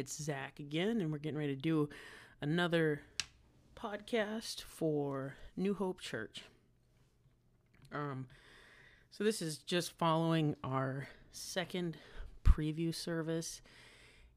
It's Zach again, and we're getting ready to do another podcast for New Hope Church. Um, so this is just following our second preview service,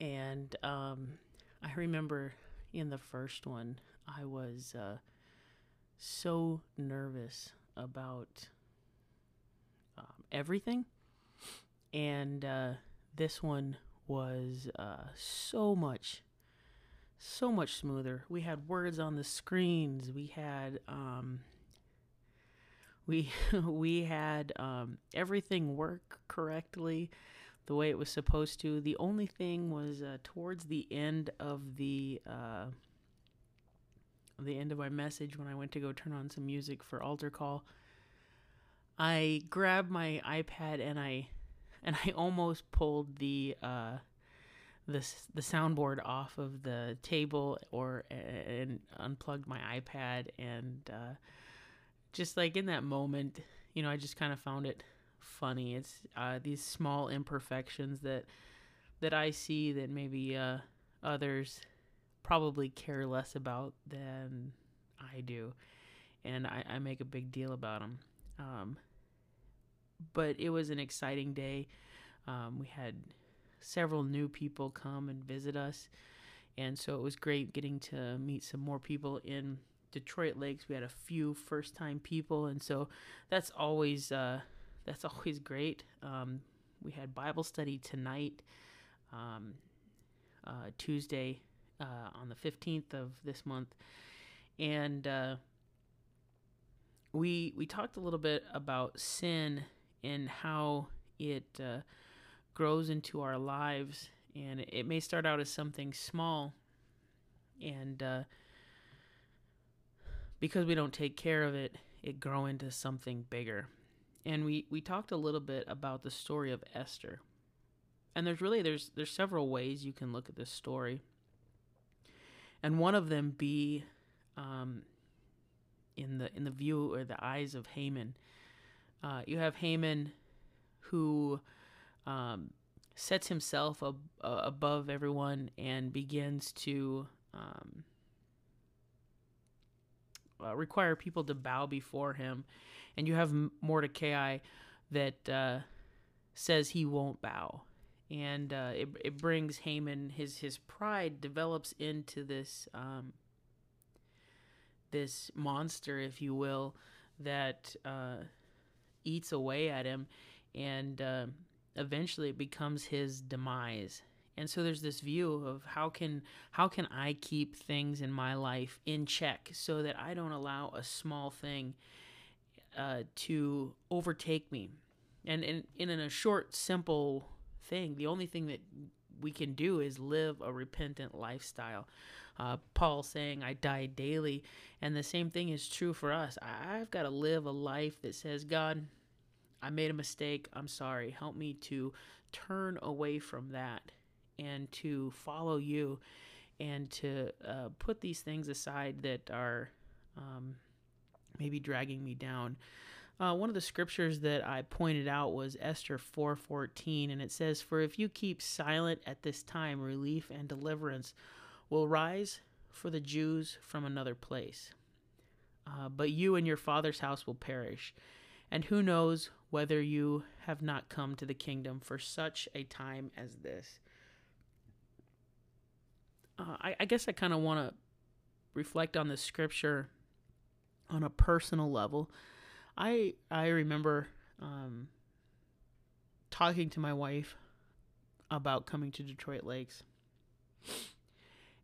and um, I remember in the first one I was uh, so nervous about um, everything, and uh, this one was uh, so much so much smoother. We had words on the screens. We had um, we we had um, everything work correctly the way it was supposed to. The only thing was uh, towards the end of the uh, the end of my message when i went to go turn on some music for altar call i grabbed my ipad and i and I almost pulled the uh, the the soundboard off of the table or and unplugged my iPad and uh, just like in that moment, you know, I just kind of found it funny. It's uh, these small imperfections that that I see that maybe uh, others probably care less about than I do, and I, I make a big deal about them. Um, but it was an exciting day. Um, we had several new people come and visit us, and so it was great getting to meet some more people in Detroit Lakes. We had a few first-time people, and so that's always uh, that's always great. Um, we had Bible study tonight, um, uh, Tuesday uh, on the fifteenth of this month, and uh, we we talked a little bit about sin and how it uh, grows into our lives. And it may start out as something small, and uh, because we don't take care of it, it grow into something bigger. And we we talked a little bit about the story of Esther. And there's really there's there's several ways you can look at this story. And one of them be um, in the in the view or the eyes of Haman. Uh, you have Haman, who um, sets himself ab- uh, above everyone and begins to um, uh, require people to bow before him. And you have Mordecai that uh, says he won't bow. And uh, it, it brings Haman, his, his pride develops into this, um, this monster, if you will, that eats away at him and uh, eventually it becomes his demise. And so there's this view of how can how can i keep things in my life in check so that i don't allow a small thing uh, to overtake me? And in, in a short simple thing the only thing that we can do is live a repentant lifestyle uh, Paul saying, I die daily. And the same thing is true for us. I've got to live a life that says, God, I made a mistake. I'm sorry. Help me to turn away from that and to follow you and to uh, put these things aside that are um, maybe dragging me down. Uh, one of the scriptures that I pointed out was Esther 4:14, and it says, "For if you keep silent at this time, relief and deliverance will rise for the Jews from another place. Uh, but you and your father's house will perish. And who knows whether you have not come to the kingdom for such a time as this? Uh, I, I guess I kind of want to reflect on this scripture on a personal level. I I remember um, talking to my wife about coming to Detroit Lakes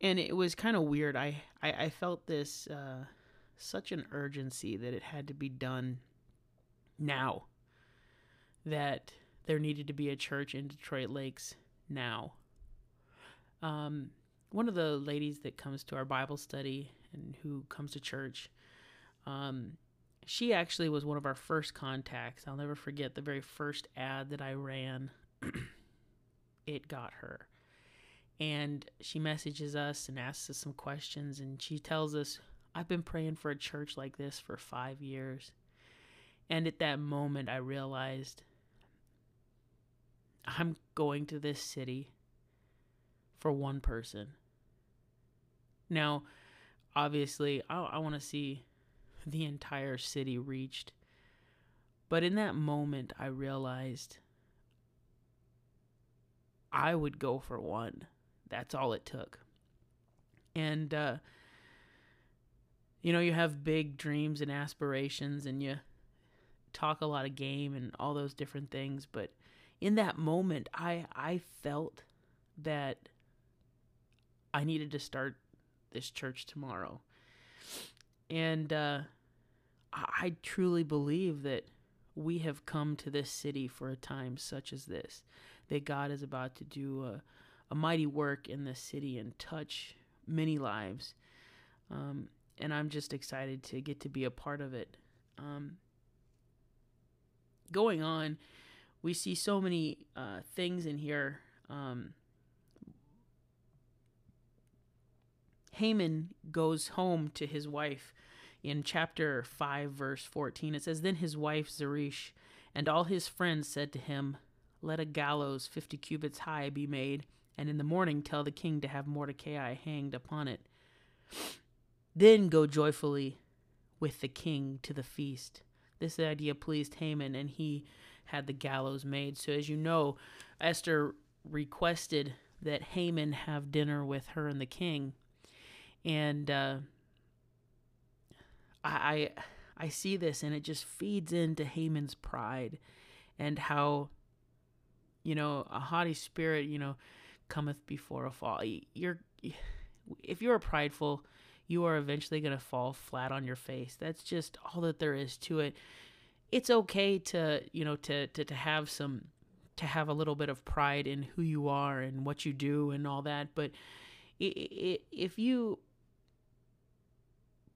and it was kind of weird. I, I, I felt this uh, such an urgency that it had to be done now. That there needed to be a church in Detroit Lakes now. um, one of the ladies that comes to our Bible study and who comes to church, um, she actually was one of our first contacts. I'll never forget the very first ad that I ran. it got her. And she messages us and asks us some questions. And she tells us, I've been praying for a church like this for five years. And at that moment, I realized I'm going to this city for one person. Now, obviously, I, I want to see the entire city reached. But in that moment, I realized I would go for one. That's all it took. And, uh, you know, you have big dreams and aspirations and you talk a lot of game and all those different things. But in that moment, I, I felt that I needed to start this church tomorrow. And uh, I truly believe that we have come to this city for a time such as this, that God is about to do a, a mighty work in this city and touch many lives. Um, and I'm just excited to get to be a part of it. Um, going on, we see so many uh, things in here. Um, Haman goes home to his wife in chapter 5, verse 14. It says, Then his wife Zeresh and all his friends said to him, Let a gallows fifty cubits high be made, and in the morning tell the king to have Mordecai hanged upon it. Then go joyfully with the king to the feast. This idea pleased Haman, and he had the gallows made. So, as you know, Esther requested that Haman have dinner with her and the king and uh, I I see this and it just feeds into Haman's pride and how you know a haughty spirit you know cometh before a fall. You're if you are prideful, you are eventually going to fall flat on your face. That's just all that there is to it. It's okay to, you know, to to to have some to have a little bit of pride in who you are and what you do and all that, but if you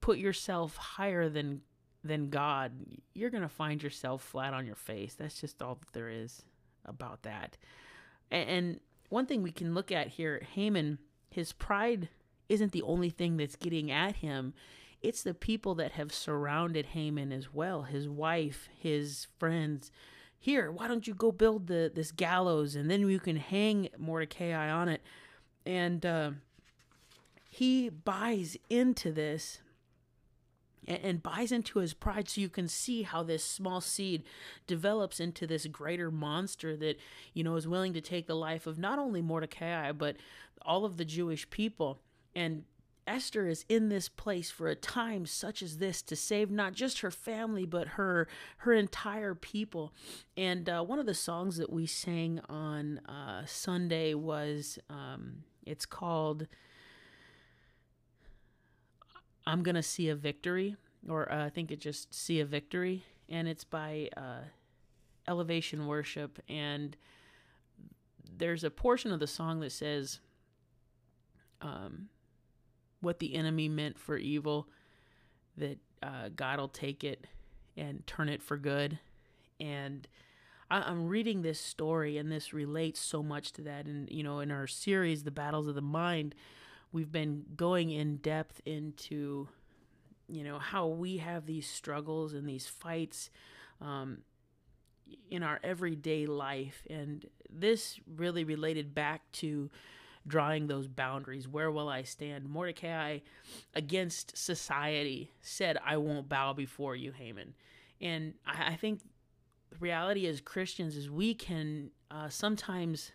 put yourself higher than than God, you're going to find yourself flat on your face. That's just all that there is about that. And, and one thing we can look at here, Haman, his pride isn't the only thing that's getting at him. It's the people that have surrounded Haman as well, his wife, his friends. Here, why don't you go build the this gallows and then you can hang Mordecai on it? And uh, he buys into this and, and buys into his pride so you can see how this small seed develops into this greater monster that you know is willing to take the life of not only Mordecai but all of the Jewish people and Esther is in this place for a time such as this to save not just her family but her her entire people. And uh, one of the songs that we sang on uh, Sunday was um, it's called I'm Gonna See a Victory, or uh, I think it just See a Victory, and it's by uh, Elevation Worship. And there's a portion of the song that says, um, What the enemy meant for evil, that uh, God will take it and turn it for good. And I- am reading this story, and this relates so much to that. And, you know, in our series, The Battles of the Mind, we've been going in depth into you know how we have these struggles and these fights um, in our everyday life. And this really related back to drawing those boundaries. Where will i stand? Mordecai against society said i won't bow before you haman. And i, I think the reality as christians is we can uh, sometimes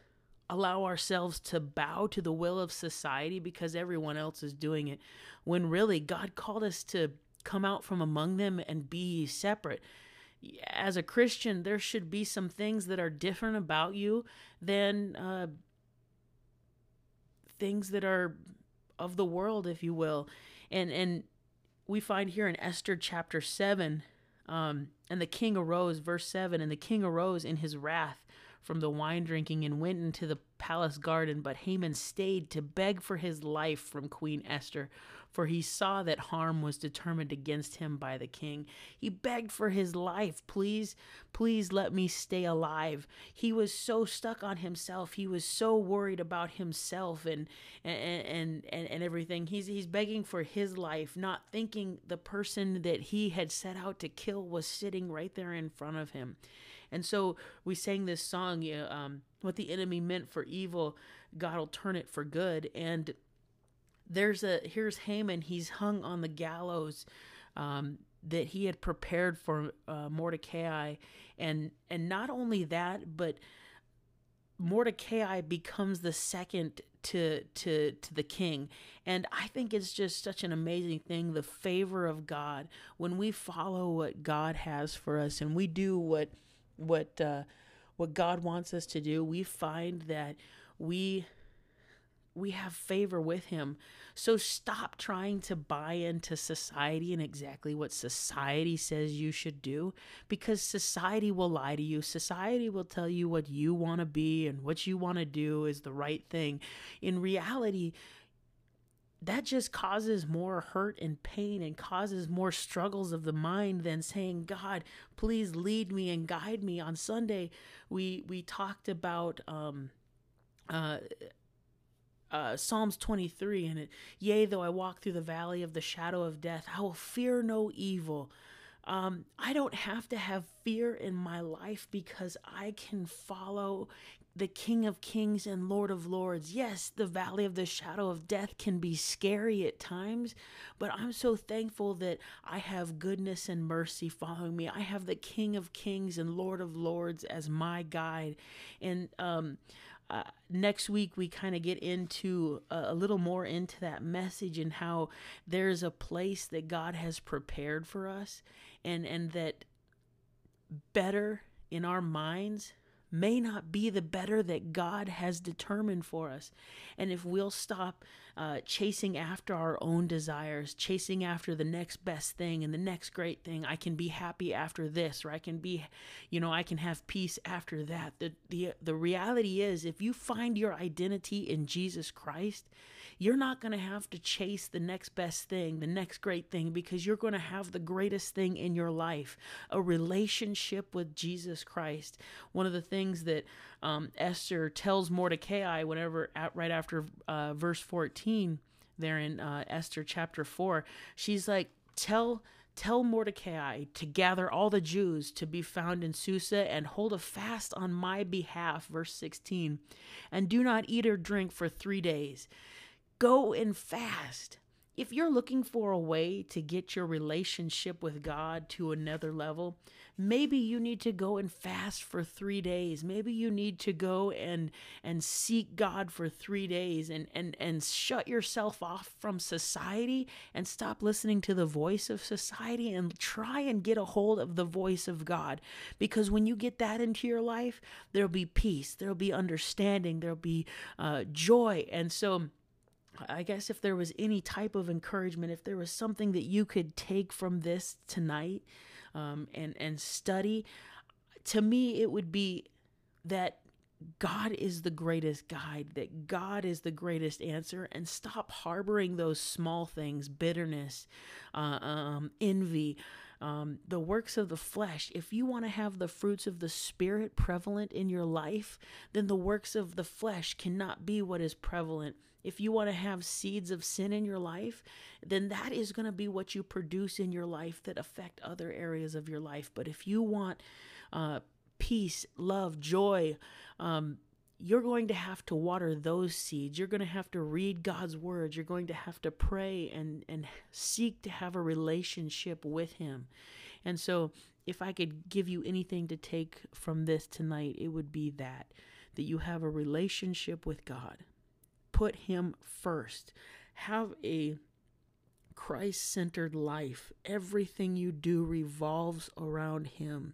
allow ourselves to bow to the will of society because everyone else is doing it, when really God called us to come out from among them and be separate. As a Christian, there should be some things that are different about you than uh, things that are of the world, if you will. And and we find here in Esther chapter seven, um, and the king arose, verse seven, and the king arose in his wrath from the wine drinking and went into the palace garden. But Haman stayed to beg for his life from Queen Esther, for he saw that harm was determined against him by the king. He begged for his life. Please, please let me stay alive. He was so stuck on himself. He was so worried about himself and and and and, everything. He's he's begging for his life, not thinking the person that he had set out to kill was sitting right there in front of him. And so we sang this song, um, what the enemy meant for evil, God will turn it for good. And there's a here's Haman. He's hung on the gallows um, that he had prepared for uh, Mordecai, and and not only that, but Mordecai becomes the second to to to the king and i think it's just such an amazing thing the favor of god when we follow what god has for us and we do what what uh what god wants us to do we find that we we have favor with him. So stop trying to buy into society and exactly what society says you should do because society will lie to you. Society will tell you what you want to be and what you want to do is the right thing. In reality, that just causes more hurt and pain and causes more struggles of the mind than saying god please lead me and guide me on sunday we we talked about um uh uh, Psalms 23 and it, yea, though I walk through the valley of the shadow of death, I will fear no evil. Um, I don't have to have fear in my life because I can follow the King of Kings and Lord of Lords. Yes, the valley of the shadow of death can be scary at times, but I'm so thankful that I have goodness and mercy following me. I have the King of Kings and Lord of Lords as my guide. And, um, uh, next week we kind of get into a little more into that message and how there's a place that God has prepared for us and and that better in our minds may not be the better that God has determined for us. And if we'll stop uh, chasing after our own desires, chasing after the next best thing and the next great thing, I can be happy after this, or I can be, you know, I can have peace after that. The, the, the reality is, if you find your identity in Jesus Christ, you're not going to have to chase the next best thing, the next great thing, because you're going to have the greatest thing in your life a relationship with Jesus Christ. One of the things that um, Esther tells Mordecai, whenever at, right after uh, verse 14, there in uh, Esther chapter 4, she's like, Tell Tell Mordecai to gather all the Jews to be found in Susa and hold a fast on my behalf. Verse 16. And do not eat or drink for three days. Go and fast. If you're looking for a way to get your relationship with God to another level, maybe you need to go and fast for 3 days. Maybe you need to go and and seek God for 3 days and and and shut yourself off from society and stop listening to the voice of society and try and get a hold of the voice of God. Because when you get that into your life, there'll be peace, there'll be understanding, there'll be uh, joy. And so I guess if there was any type of encouragement, if there was something that you could take from this tonight um, and and study, to me it would be that God is the greatest guide, that God is the greatest answer, and stop harboring those small things, bitterness, uh, um, envy. Um, the works of the flesh. If you want to have the fruits of the Spirit prevalent in your life, then the works of the flesh cannot be what is prevalent if you want to have seeds of sin in your life, then that is going to be what you produce in your life that affect other areas of your life. But if you want uh, peace, love, joy, um, you're going to have to water those seeds. You're going to have to read God's words. You're going to have to pray and, and seek to have a relationship with Him. And so, if I could give you anything to take from this tonight, it would be that that you have a relationship with God put Him first. Have a Christ centered life. Everything you do revolves around Him.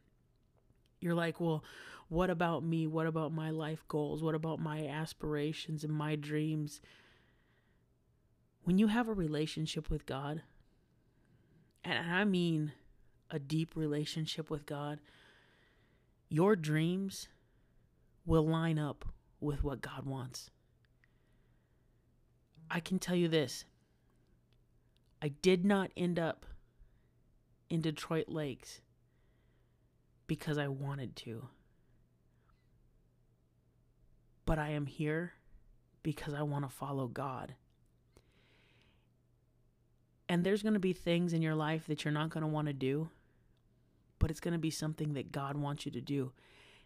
You're like, well, what about me? What about my life goals? What about my aspirations and my dreams? When you have a relationship with God, and I mean a deep relationship with God, your dreams will line up with what God wants. I can tell you this I did not end up in Detroit Lakes because I wanted to. But I am here because I want to follow God. And there's going to be things in your life that you're not going to want to do, but it's going to be something that God wants you to do.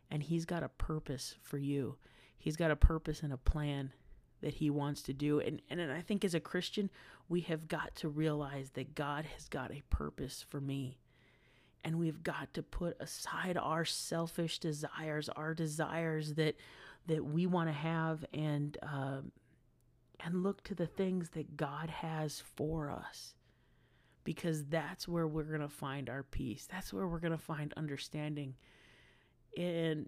And He's got a purpose for you, He's got a purpose and a plan that He wants to do. And, and I think as a Christian, we have got to realize that God has got a purpose for me. And we've got to put aside our selfish desires, our desires that that we want to have, and uh, and look to the things that God has for us. Because that's where we're to find our peace. That's where we're to find understanding. And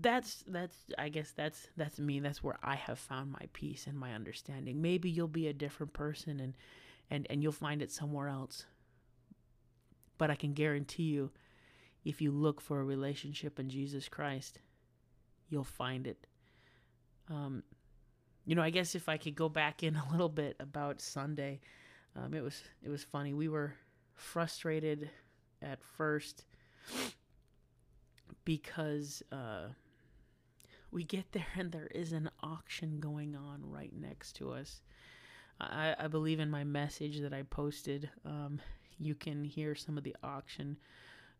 that's that's I guess that's that's me. That's where I have found my peace and my understanding. Maybe you'll be a different person and and and you'll find it somewhere else. But I can guarantee you if you look for a relationship in Jesus Christ, you'll find it. Um, you know, I guess if I could go back in a little bit about Sunday, um, it was it was funny. We were frustrated at first because uh, we get there and there is an auction going on right next to us. I, I believe in my message that I posted, um, you can hear some of the auction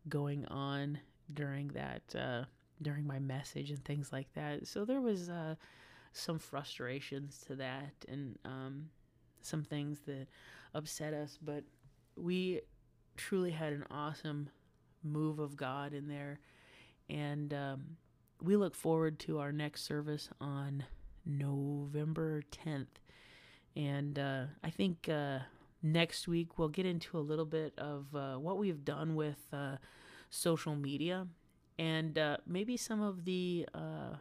going on during that uh, during my message and things like that. So there was uh, some frustrations to that and um, some things that upset us, but we truly had an awesome move of God in there, and um, we look forward to our next service on November 10th. And uh, I think uh, next week we'll get into a little bit of uh, what we've done with uh, social media and uh, maybe some of the uh,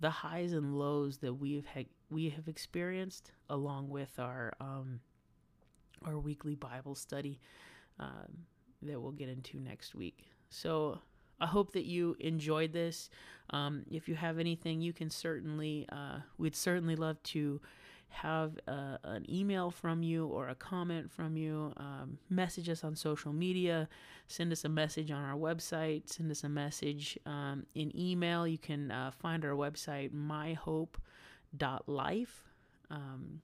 the highs and lows that we've had, we have experienced along with our um, our weekly Bible study um, that we'll get into next week. So I hope that you enjoyed this. Um, if you have anything, you can certainly uh, we'd certainly love to have uh, an email from you or a comment from you, um, message us on social media, send us a message on our website, send us a message um, in email. You can uh, find our website, myhope.life. Um,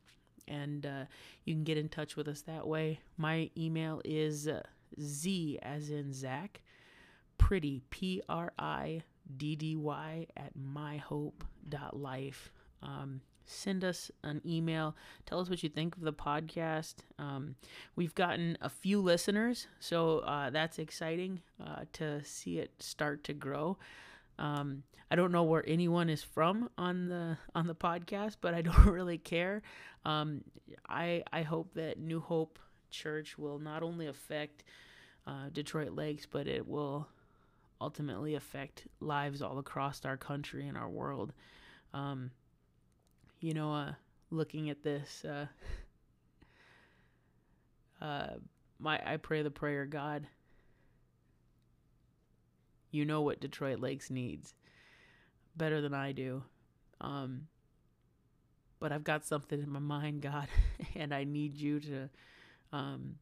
and uh, you can get in touch with us that way. My email is uh, Z as in Zach, pretty, P R I D D Y, at myhope.life. Um, send us an email. Tell us what you think of the podcast. Um, we've gotten a few listeners, so uh, that's exciting uh, to see it start to grow. Um, I don't know where anyone is from on the on the podcast, but I don't really care. Um, I I hope that New Hope Church will not only affect uh, Detroit Lakes, but it will ultimately affect lives all across our country and our world. Um, you know, uh, looking at this, uh, uh, my I pray the prayer, God. You know what Detroit Lakes needs better than I do. Um, but I've got something in my mind, God, and I need you to um,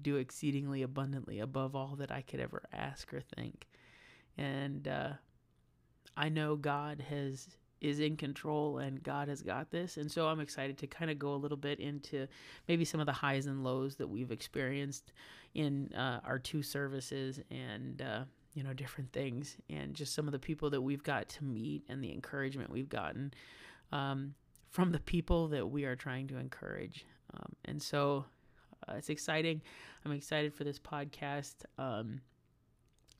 do exceedingly abundantly above all that I could ever ask or think. And uh, I know God has is in control and God has got this. And so I'm excited to kind of go a little bit into maybe some of the highs and lows that we've experienced in uh, our two services and, uh, you know, different things and just some of the people that we've got to meet and the encouragement we've gotten um, from the people that we are trying to encourage. Um, and so uh, it's exciting. I'm excited for this podcast. Um,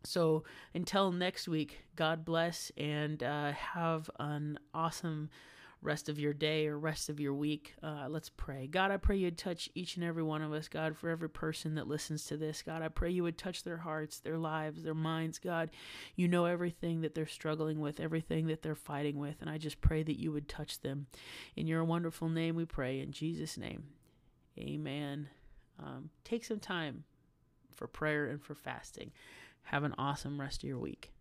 so until next week, God bless and uh, have an awesome rest of your day or rest of your week. Uh, let's pray. God, I pray you'd touch each and every one of us, God, for every person that listens to this. God, I pray you would touch their hearts, their lives, their minds. God, you know everything that they're struggling with, everything that they're fighting with. And I just pray that you would touch them. In your wonderful name we pray. In Jesus' name, amen. Um, take some time for prayer and for fasting. Have an awesome rest of your week.